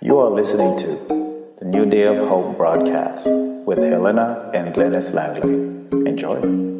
You are listening to the New Day of Hope broadcast with Helena and Glennis Langley. Enjoy.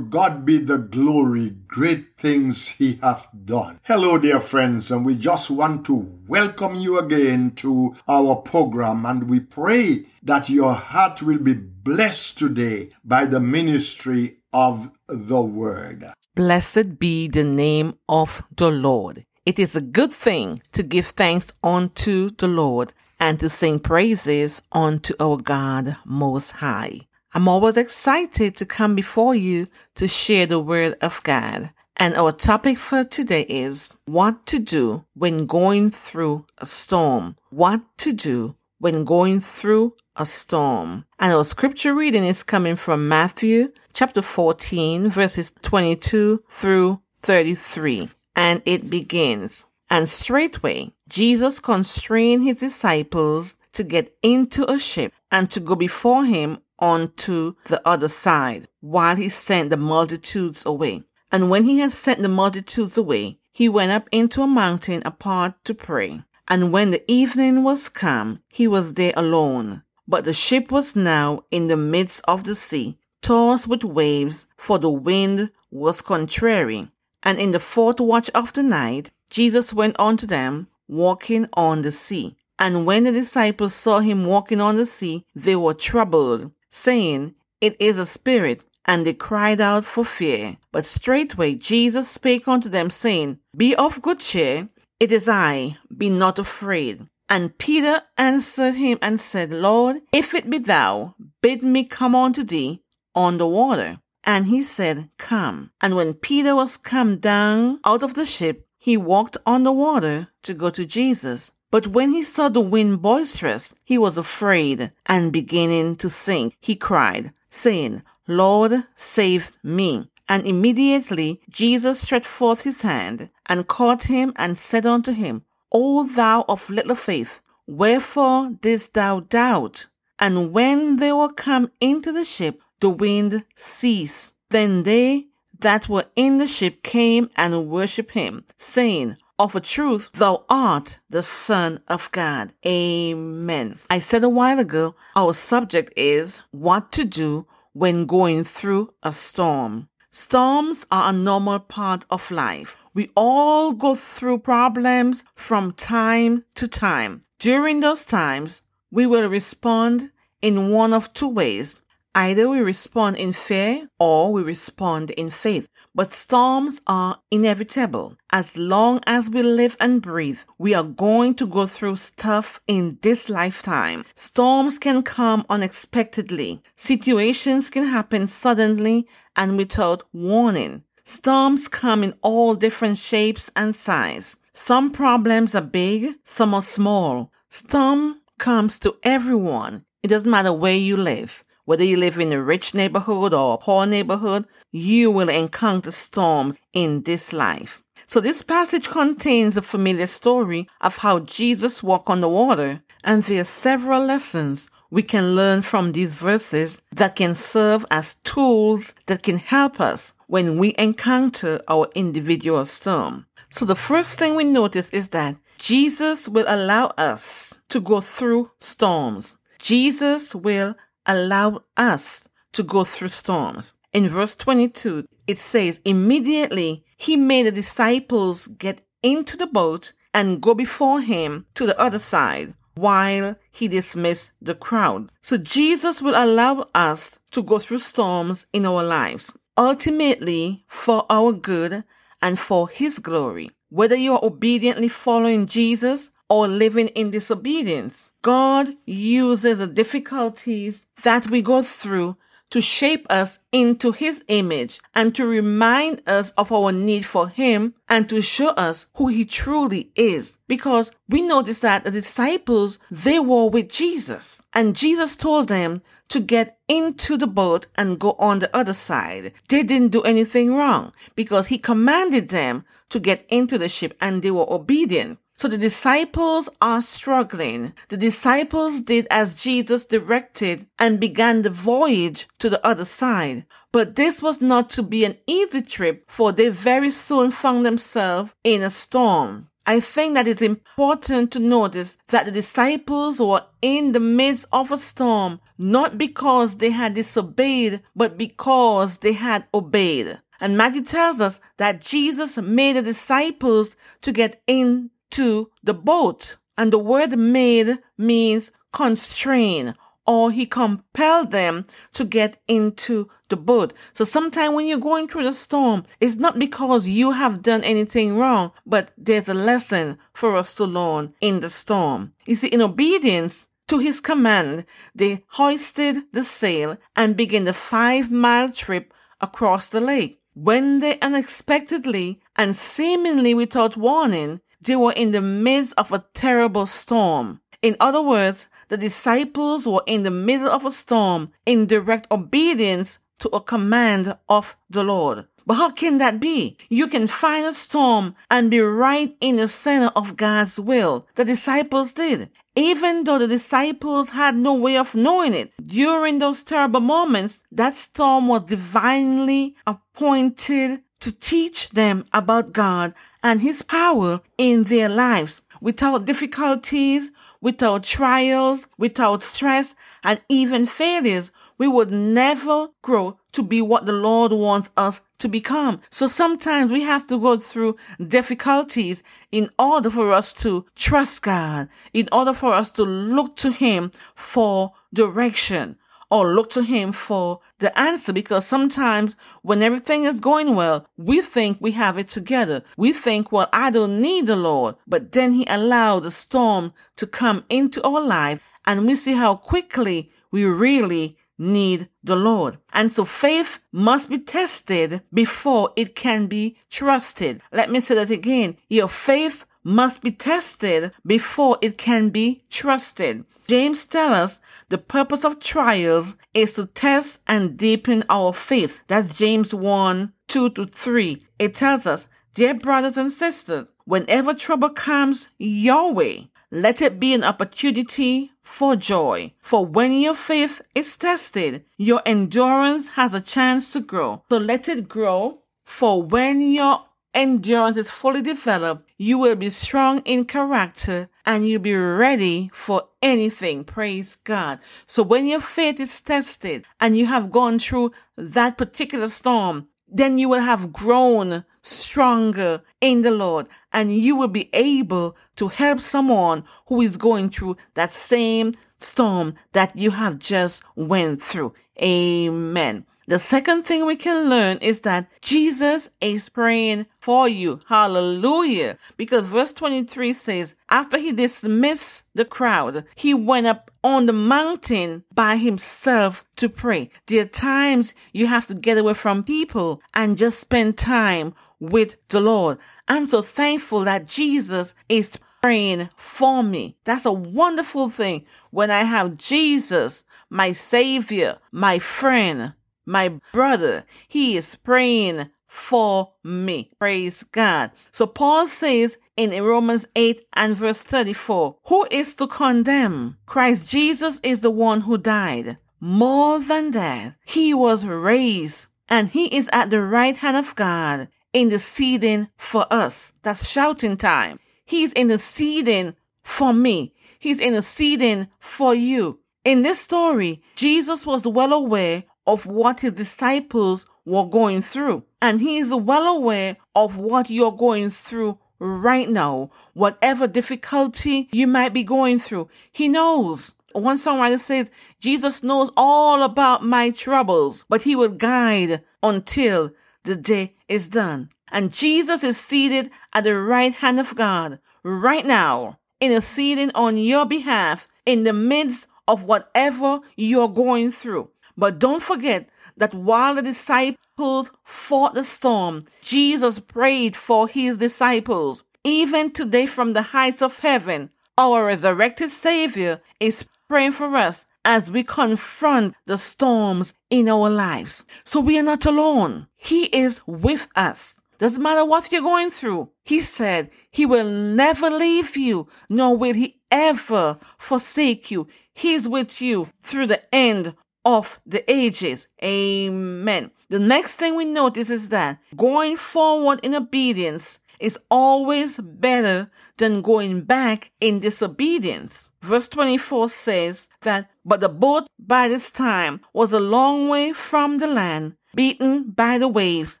God be the glory, great things He hath done. Hello, dear friends, and we just want to welcome you again to our program, and we pray that your heart will be blessed today by the ministry of the Word. Blessed be the name of the Lord. It is a good thing to give thanks unto the Lord and to sing praises unto our God Most High. I'm always excited to come before you to share the Word of God. And our topic for today is what to do when going through a storm. What to do when going through a storm. And our scripture reading is coming from Matthew chapter 14 verses 22 through 33. And it begins, and straightway Jesus constrained his disciples to get into a ship and to go before him onto the other side while he sent the multitudes away. And when he had sent the multitudes away, he went up into a mountain apart to pray. And when the evening was come, he was there alone. But the ship was now in the midst of the sea, tossed with waves, for the wind was contrary. And in the fourth watch of the night, Jesus went unto them, walking on the sea. And when the disciples saw him walking on the sea, they were troubled, saying, It is a spirit. And they cried out for fear. But straightway Jesus spake unto them, saying, Be of good cheer, it is I, be not afraid. And Peter answered him and said, Lord, if it be thou, bid me come unto thee on the water. And he said, Come. And when Peter was come down out of the ship, he walked on the water to go to Jesus. But when he saw the wind boisterous, he was afraid, and beginning to sink, he cried, saying, Lord, save me. And immediately Jesus stretched forth his hand, and caught him, and said unto him, O thou of little faith, wherefore didst thou doubt? And when they were come into the ship, the wind ceased. Then they that were in the ship came and worshipped him, saying, of a truth, thou art the Son of God. Amen. I said a while ago, our subject is what to do when going through a storm. Storms are a normal part of life. We all go through problems from time to time. During those times, we will respond in one of two ways. Either we respond in fear or we respond in faith. But storms are inevitable. As long as we live and breathe, we are going to go through stuff in this lifetime. Storms can come unexpectedly. Situations can happen suddenly and without warning. Storms come in all different shapes and size. Some problems are big, some are small. Storm comes to everyone. It doesn't matter where you live. Whether you live in a rich neighborhood or a poor neighborhood, you will encounter storms in this life. So this passage contains a familiar story of how Jesus walked on the water, and there are several lessons we can learn from these verses that can serve as tools that can help us when we encounter our individual storm. So the first thing we notice is that Jesus will allow us to go through storms. Jesus will allow us to go through storms. In verse 22, it says, Immediately he made the disciples get into the boat and go before him to the other side while he dismissed the crowd. So Jesus will allow us to go through storms in our lives, ultimately for our good and for his glory. Whether you are obediently following Jesus or living in disobedience. God uses the difficulties that we go through to shape us into his image and to remind us of our need for him and to show us who he truly is. Because we notice that the disciples, they were with Jesus and Jesus told them to get into the boat and go on the other side. They didn't do anything wrong because he commanded them to get into the ship and they were obedient. So the disciples are struggling. The disciples did as Jesus directed and began the voyage to the other side. But this was not to be an easy trip, for they very soon found themselves in a storm. I think that it's important to notice that the disciples were in the midst of a storm, not because they had disobeyed, but because they had obeyed. And Matthew tells us that Jesus made the disciples to get in to the boat. And the word made means constrain or he compelled them to get into the boat. So sometimes when you're going through the storm, it's not because you have done anything wrong, but there's a lesson for us to learn in the storm. You see, in obedience to his command, they hoisted the sail and began the five mile trip across the lake. When they unexpectedly and seemingly without warning they were in the midst of a terrible storm. In other words, the disciples were in the middle of a storm in direct obedience to a command of the Lord. But how can that be? You can find a storm and be right in the center of God's will. The disciples did. Even though the disciples had no way of knowing it, during those terrible moments, that storm was divinely appointed to teach them about God and His power in their lives. Without difficulties, without trials, without stress, and even failures, we would never grow to be what the Lord wants us to become. So sometimes we have to go through difficulties in order for us to trust God, in order for us to look to Him for direction or look to him for the answer because sometimes when everything is going well, we think we have it together. We think, well, I don't need the Lord. But then he allowed the storm to come into our life and we see how quickly we really need the Lord. And so faith must be tested before it can be trusted. Let me say that again. Your faith must be tested before it can be trusted. James tells us the purpose of trials is to test and deepen our faith. That's James 1, 2 to 3. It tells us, Dear brothers and sisters, whenever trouble comes your way, let it be an opportunity for joy. For when your faith is tested, your endurance has a chance to grow. So let it grow. For when your endurance is fully developed, you will be strong in character and you'll be ready for anything. Praise God. So when your faith is tested and you have gone through that particular storm, then you will have grown stronger in the Lord and you will be able to help someone who is going through that same storm that you have just went through. Amen. The second thing we can learn is that Jesus is praying for you. Hallelujah. Because verse 23 says, after he dismissed the crowd, he went up on the mountain by himself to pray. There are times you have to get away from people and just spend time with the Lord. I'm so thankful that Jesus is praying for me. That's a wonderful thing when I have Jesus, my savior, my friend, my brother. He is praying for me. Praise God. So Paul says in Romans 8 and verse 34, who is to condemn? Christ Jesus is the one who died. More than that, he was raised and he is at the right hand of God interceding for us. That's shouting time. He's interceding for me. He's interceding for you. In this story, Jesus was well aware of what his disciples were going through. And he is well aware of what you're going through right now. Whatever difficulty you might be going through, he knows. One songwriter says, Jesus knows all about my troubles, but he will guide until the day is done. And Jesus is seated at the right hand of God right now, in a interceding on your behalf in the midst of whatever you're going through. But don't forget that while the disciples fought the storm, Jesus prayed for his disciples. Even today from the heights of heaven, our resurrected Savior is praying for us as we confront the storms in our lives. So we are not alone. He is with us. Doesn't matter what you're going through. He said he will never leave you, nor will he ever forsake you. He's with you through the end of the ages. Amen. The next thing we notice is that going forward in obedience is always better than going back in disobedience. Verse 24 says that, but the boat by this time was a long way from the land, beaten by the waves,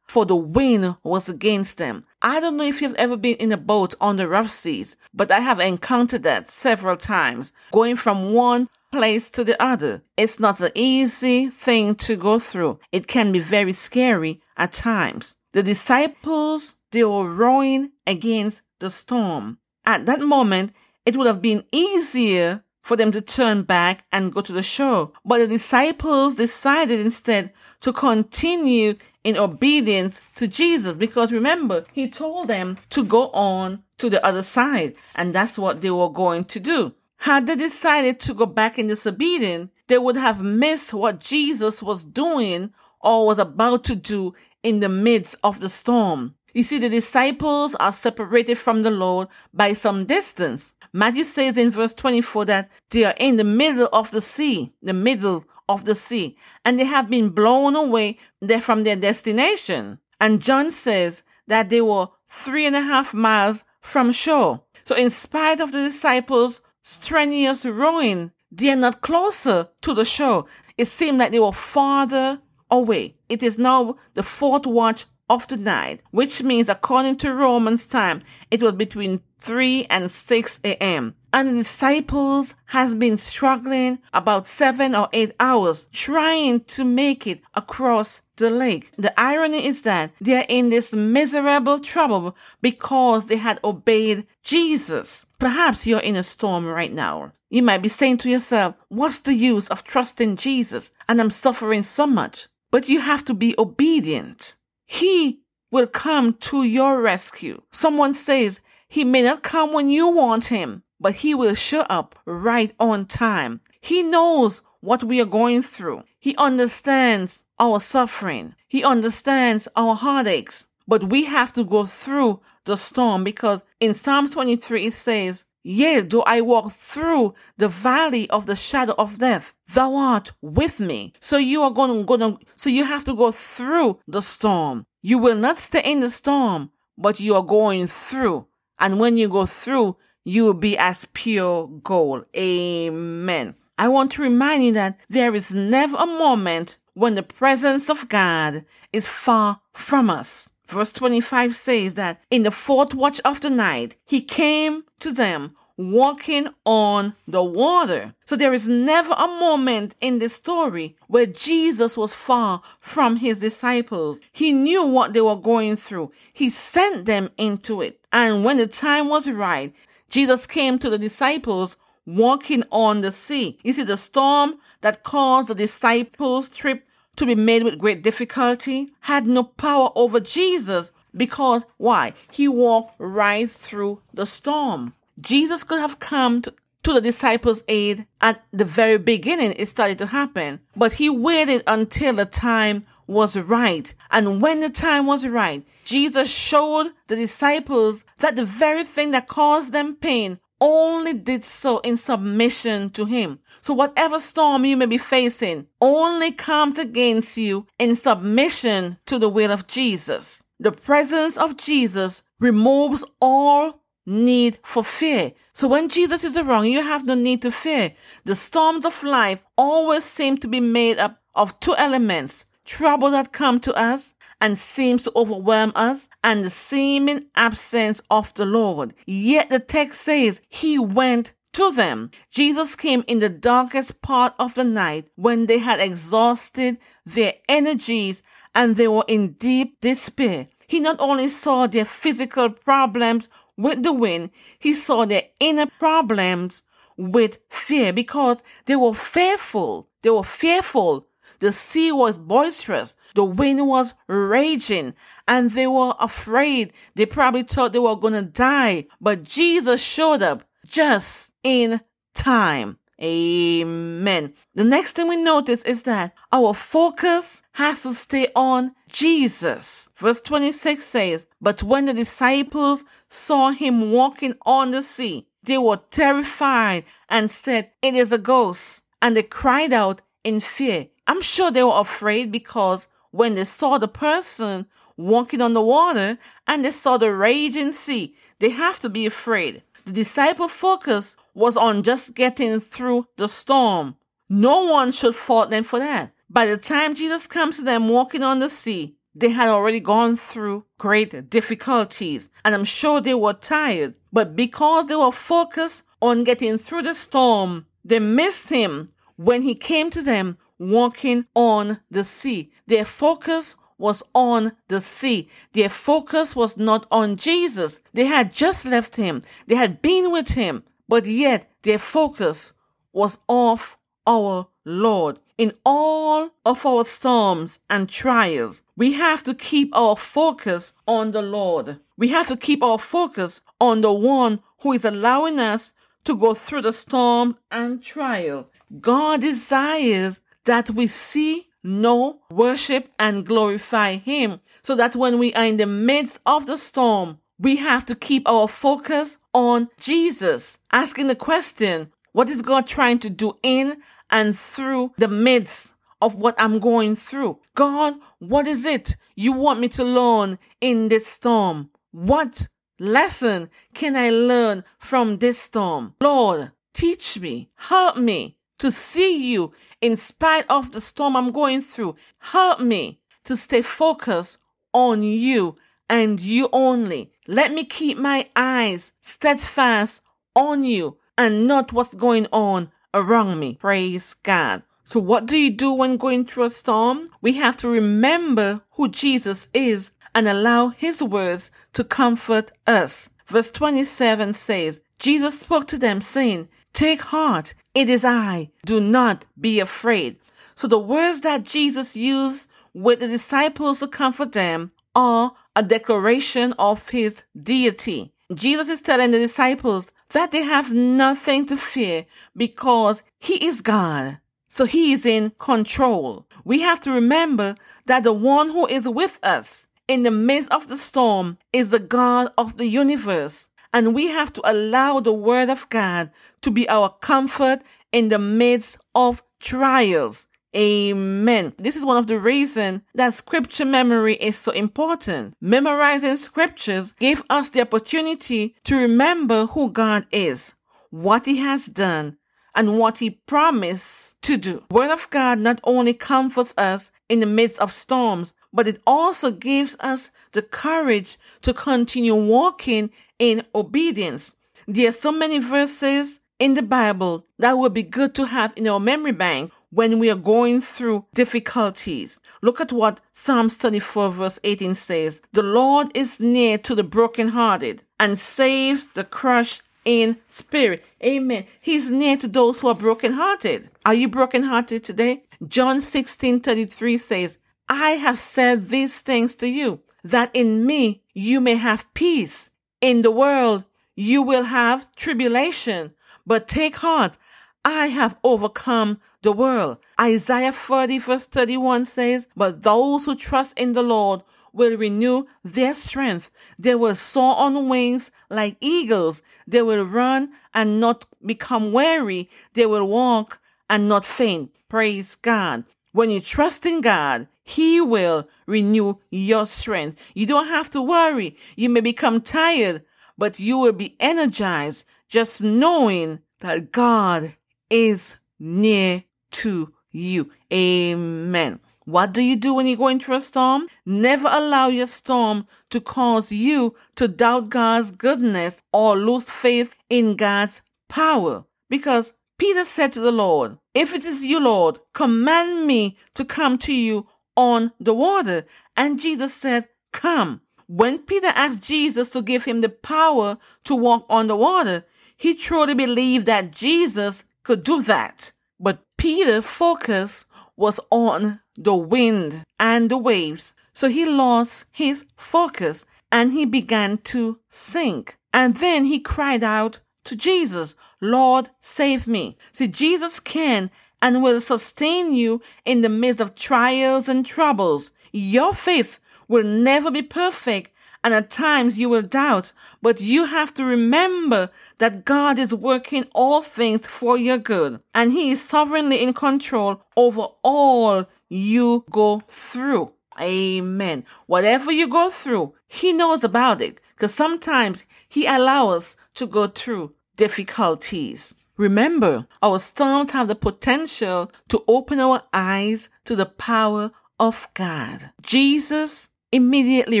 for the wind was against them. I don't know if you've ever been in a boat on the rough seas, but I have encountered that several times, going from one place to the other. It's not an easy thing to go through. It can be very scary at times. The disciples, they were rowing against the storm. At that moment, it would have been easier for them to turn back and go to the shore. But the disciples decided instead to continue in obedience to Jesus because remember, he told them to go on to the other side and that's what they were going to do. Had they decided to go back in disobedience, they would have missed what Jesus was doing or was about to do in the midst of the storm. You see, the disciples are separated from the Lord by some distance. Matthew says in verse 24 that they are in the middle of the sea, the middle of the sea, and they have been blown away there from their destination. And John says that they were three and a half miles from shore. So in spite of the disciples' strenuous rowing, they are not closer to the shore. It seemed like they were farther away. It is now the fourth watch of the night, which means according to Romans time, it was between 3 and 6 a.m. And the disciples has been struggling about seven or eight hours trying to make it across the lake. The irony is that they are in this miserable trouble because they had obeyed Jesus. Perhaps you're in a storm right now. You might be saying to yourself, what's the use of trusting Jesus and I'm suffering so much? But you have to be obedient. He will come to your rescue. Someone says he may not come when you want him, but he will show up right on time. He knows what we are going through. He understands our suffering. He understands our heartaches. But we have to go through the storm because in Psalm 23 it says, Yea, though I walk through the valley of the shadow of death, thou art with me. So you are going to, going to, so you have to go through the storm. You will not stay in the storm, but you are going through. And when you go through, you will be as pure gold. Amen. I want to remind you that there is never a moment when the presence of God is far from us. Verse 25 says that in the fourth watch of the night, he came to them walking on the water. So there is never a moment in this story where Jesus was far from his disciples. He knew what they were going through. He sent them into it. And when the time was right, Jesus came to the disciples walking on the sea. You see, the storm that caused the disciples' trip to be made with great difficulty had no power over Jesus because why? He walked right through the storm. Jesus could have come to, to the disciples' aid at the very beginning. It started to happen, but he waited until the time was right. And when the time was right, Jesus showed the disciples that the very thing that caused them pain only did so in submission to him. So whatever storm you may be facing only comes against you in submission to the will of Jesus. The presence of Jesus removes all need for fear. So when Jesus is around, you have no need to fear. The storms of life always seem to be made up of two elements. Trouble that come to us and seems to overwhelm us and the seeming absence of the Lord. Yet the text says he went to them. Jesus came in the darkest part of the night when they had exhausted their energies and they were in deep despair. He not only saw their physical problems with the wind, he saw their inner problems with fear because they were fearful. They were fearful. The sea was boisterous. The wind was raging and they were afraid. They probably thought they were going to die, but Jesus showed up just in time. Amen. The next thing we notice is that our focus has to stay on Jesus. Verse 26 says, But when the disciples saw him walking on the sea, they were terrified and said, It is a ghost. And they cried out in fear. I'm sure they were afraid because when they saw the person walking on the water and they saw the raging sea, they have to be afraid. The disciple focus was on just getting through the storm. No one should fault them for that. By the time Jesus comes to them walking on the sea, they had already gone through great difficulties, and I'm sure they were tired. But because they were focused on getting through the storm, they missed him when he came to them walking on the sea. Their focus was on the sea. Their focus was not on Jesus. They had just left him. They had been with him, but yet their focus was off our Lord. In all of our storms and trials, we have to keep our focus on the Lord. We have to keep our focus on the one who is allowing us to go through the storm and trial. God desires that we see, know, worship, and glorify Him so that when we are in the midst of the storm, we have to keep our focus on Jesus, asking the question, what is God trying to do in and through the midst of what I'm going through? God, what is it you want me to learn in this storm? What lesson can I learn from this storm? Lord, teach me, help me to see you in spite of the storm I'm going through. Help me to stay focused on you and you only. Let me keep my eyes steadfast on you and not what's going on around me. Praise God. So what do you do when going through a storm? We have to remember who Jesus is and allow his words to comfort us. Verse 27 says, Jesus spoke to them saying, Take heart, it is I. Do not be afraid. So the words that Jesus used with the disciples to comfort them are a declaration of his deity. Jesus is telling the disciples that they have nothing to fear because he is God. So he is in control. We have to remember that the one who is with us in the midst of the storm is the God of the universe. And we have to allow the word of God to be our comfort in the midst of trials. Amen. This is one of the reasons that scripture memory is so important. Memorizing scriptures give us the opportunity to remember who God is, what he has done, and what he promised to do. Word of God not only comforts us in the midst of storms, but it also gives us the courage to continue walking in obedience. There are so many verses in the Bible that would be good to have in our memory bank when we are going through difficulties. Look at what Psalms 34 verse 18 says. The Lord is near to the brokenhearted and saves the crushed in spirit. Amen. He's near to those who are brokenhearted. Are you brokenhearted today? John 16 33 says, I have said these things to you that in me you may have peace. In the world you will have tribulation, but take heart. I have overcome the world. Isaiah 40 verse 31 says, But those who trust in the Lord will renew their strength. They will soar on wings like eagles. They will run and not become weary. They will walk and not faint. Praise God. When you trust in God, He will renew your strength. You don't have to worry. You may become tired, but you will be energized just knowing that God is near to you. Amen. What do you do when you're going through a storm? Never allow your storm to cause you to doubt God's goodness or lose faith in God's power. Because Peter said to the Lord, If it is you, Lord, command me to come to you on the water. And Jesus said, Come. When Peter asked Jesus to give him the power to walk on the water, he truly believed that Jesus could do that. But Peter's focus was on the wind and the waves. So he lost his focus and he began to sink. And then he cried out to Jesus, Lord, save me. See, Jesus can and will sustain you in the midst of trials and troubles. Your faith will never be perfect, and at times you will doubt, but you have to remember that God is working all things for your good, and He is sovereignly in control over all you go through. Amen. Whatever you go through, He knows about it because sometimes He allows us to go through difficulties. Remember, our storms have the potential to open our eyes to the power of God. Jesus immediately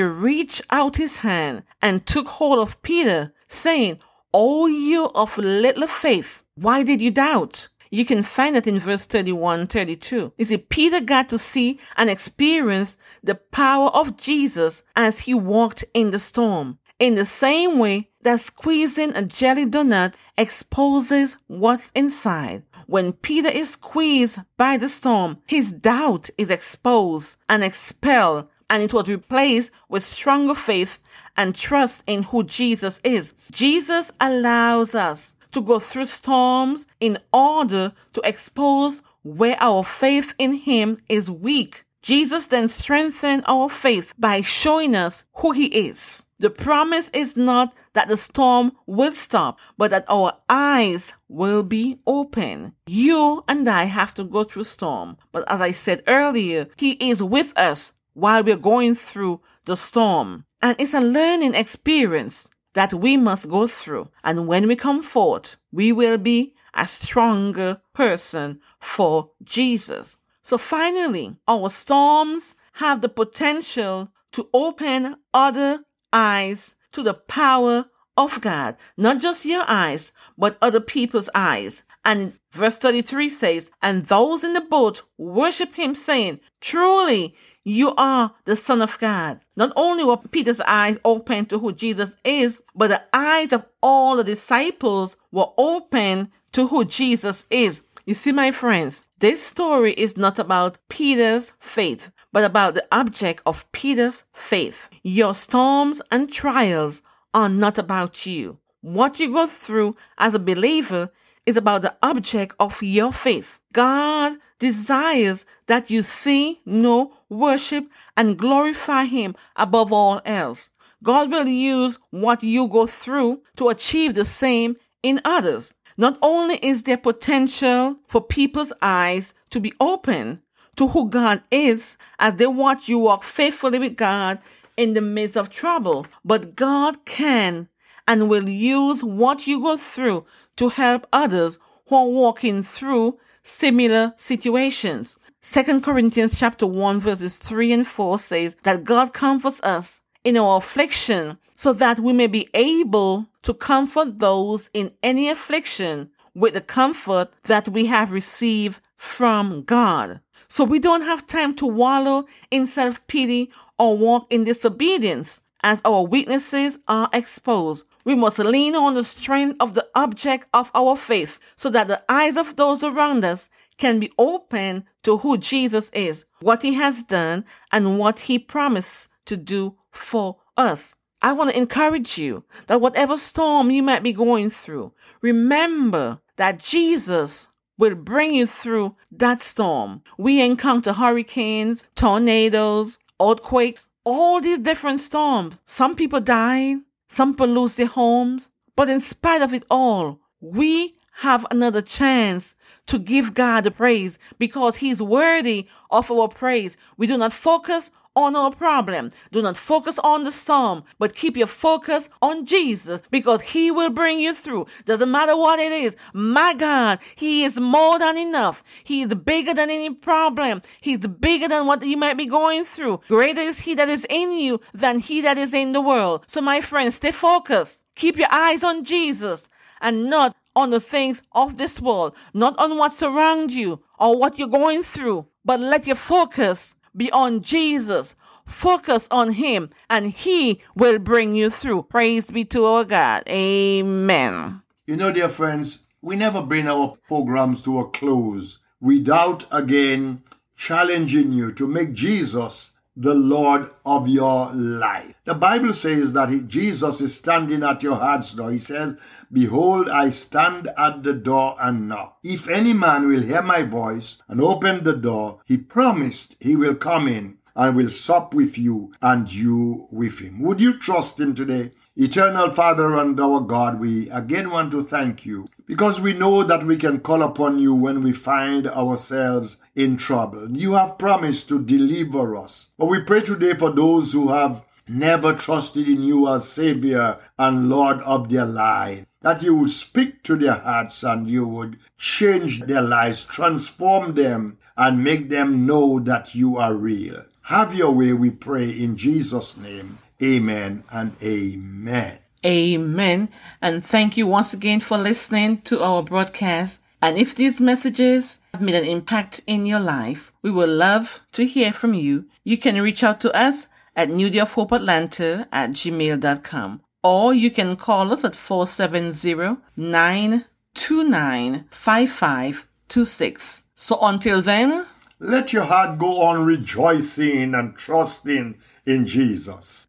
reached out his hand and took hold of Peter, saying, O you of little faith, why did you doubt? You can find it in verse 31, 32. You see, Peter got to see and experience the power of Jesus as he walked in the storm. In the same way that squeezing a jelly donut exposes what's inside. When Peter is squeezed by the storm, his doubt is exposed and expelled, and it was replaced with stronger faith and trust in who Jesus is. Jesus allows us to go through storms in order to expose where our faith in Him is weak. Jesus then strengthened our faith by showing us who He is. The promise is not that the storm will stop, but that our eyes will be open. You and I have to go through storm. But as I said earlier, He is with us while we're going through the storm. And it's a learning experience that we must go through. And when we come forth, we will be a stronger person for Jesus. So finally, our storms have the potential to open other eyes to the power of God. Not just your eyes, but other people's eyes. And verse 33 says, And those in the boat worship him, saying, Truly, you are the Son of God. Not only were Peter's eyes open to who Jesus is, but the eyes of all the disciples were open to who Jesus is. You see, my friends, this story is not about Peter's faith, but about the object of Peter's faith. Your storms and trials are not about you. What you go through as a believer is about the object of your faith. God desires that you see, know, worship, and glorify Him above all else. God will use what you go through to achieve the same in others. Not only is there potential for people's eyes to be open to who God is as they watch you walk faithfully with God in the midst of trouble, but God can and will use what you go through to help others who are walking through similar situations. Second Corinthians chapter 1 verses 3 and 4 says that God comforts us in our affliction so that we may be able to comfort those in any affliction with the comfort that we have received from God. So we don't have time to wallow in self-pity or walk in disobedience as our weaknesses are exposed. We must lean on the strength of the object of our faith so that the eyes of those around us can be open to who Jesus is, what he has done, and what he promised to do for us. I want to encourage you that whatever storm you might be going through, remember that Jesus will bring you through that storm. We encounter hurricanes, tornadoes, earthquakes, all these different storms. Some people die, some people lose their homes. But in spite of it all, we have another chance to give God the praise because He's worthy of our praise. We do not focus on our problem. Do not focus on the storm, but keep your focus on Jesus because He will bring you through. Doesn't matter what it is. My God, He is more than enough. He is bigger than any problem. He's bigger than what you might be going through. Greater is He that is in you than He that is in the world. So my friends, stay focused. Keep your eyes on Jesus and not on the things of this world, not on what surrounds you or what you're going through, but let your focus be on Jesus. Focus on Him and He will bring you through. Praise be to our God. Amen. You know, dear friends, we never bring our programs to a close without again challenging you to make Jesus the Lord of your life. The Bible says that he, Jesus is standing at your heart's door. He says, Behold, I stand at the door and knock. If any man will hear my voice and open the door, he promised he will come in and will sup with you and you with him. Would you trust him today? Eternal Father and our God, we again want to thank you because we know that we can call upon you when we find ourselves in trouble. You have promised to deliver us. But we pray today for those who have never trusted in you as Savior and Lord of their life. That you would speak to their hearts and you would change their lives, transform them, and make them know that you are real. Have your way, we pray in Jesus' name. Amen and amen. Amen. And thank you once again for listening to our broadcast. And if these messages have made an impact in your life, we would love to hear from you. You can reach out to us at New Day of Hope Atlanta at gmail.com. Or you can call us at 470 929 5526. So until then, let your heart go on rejoicing and trusting in Jesus.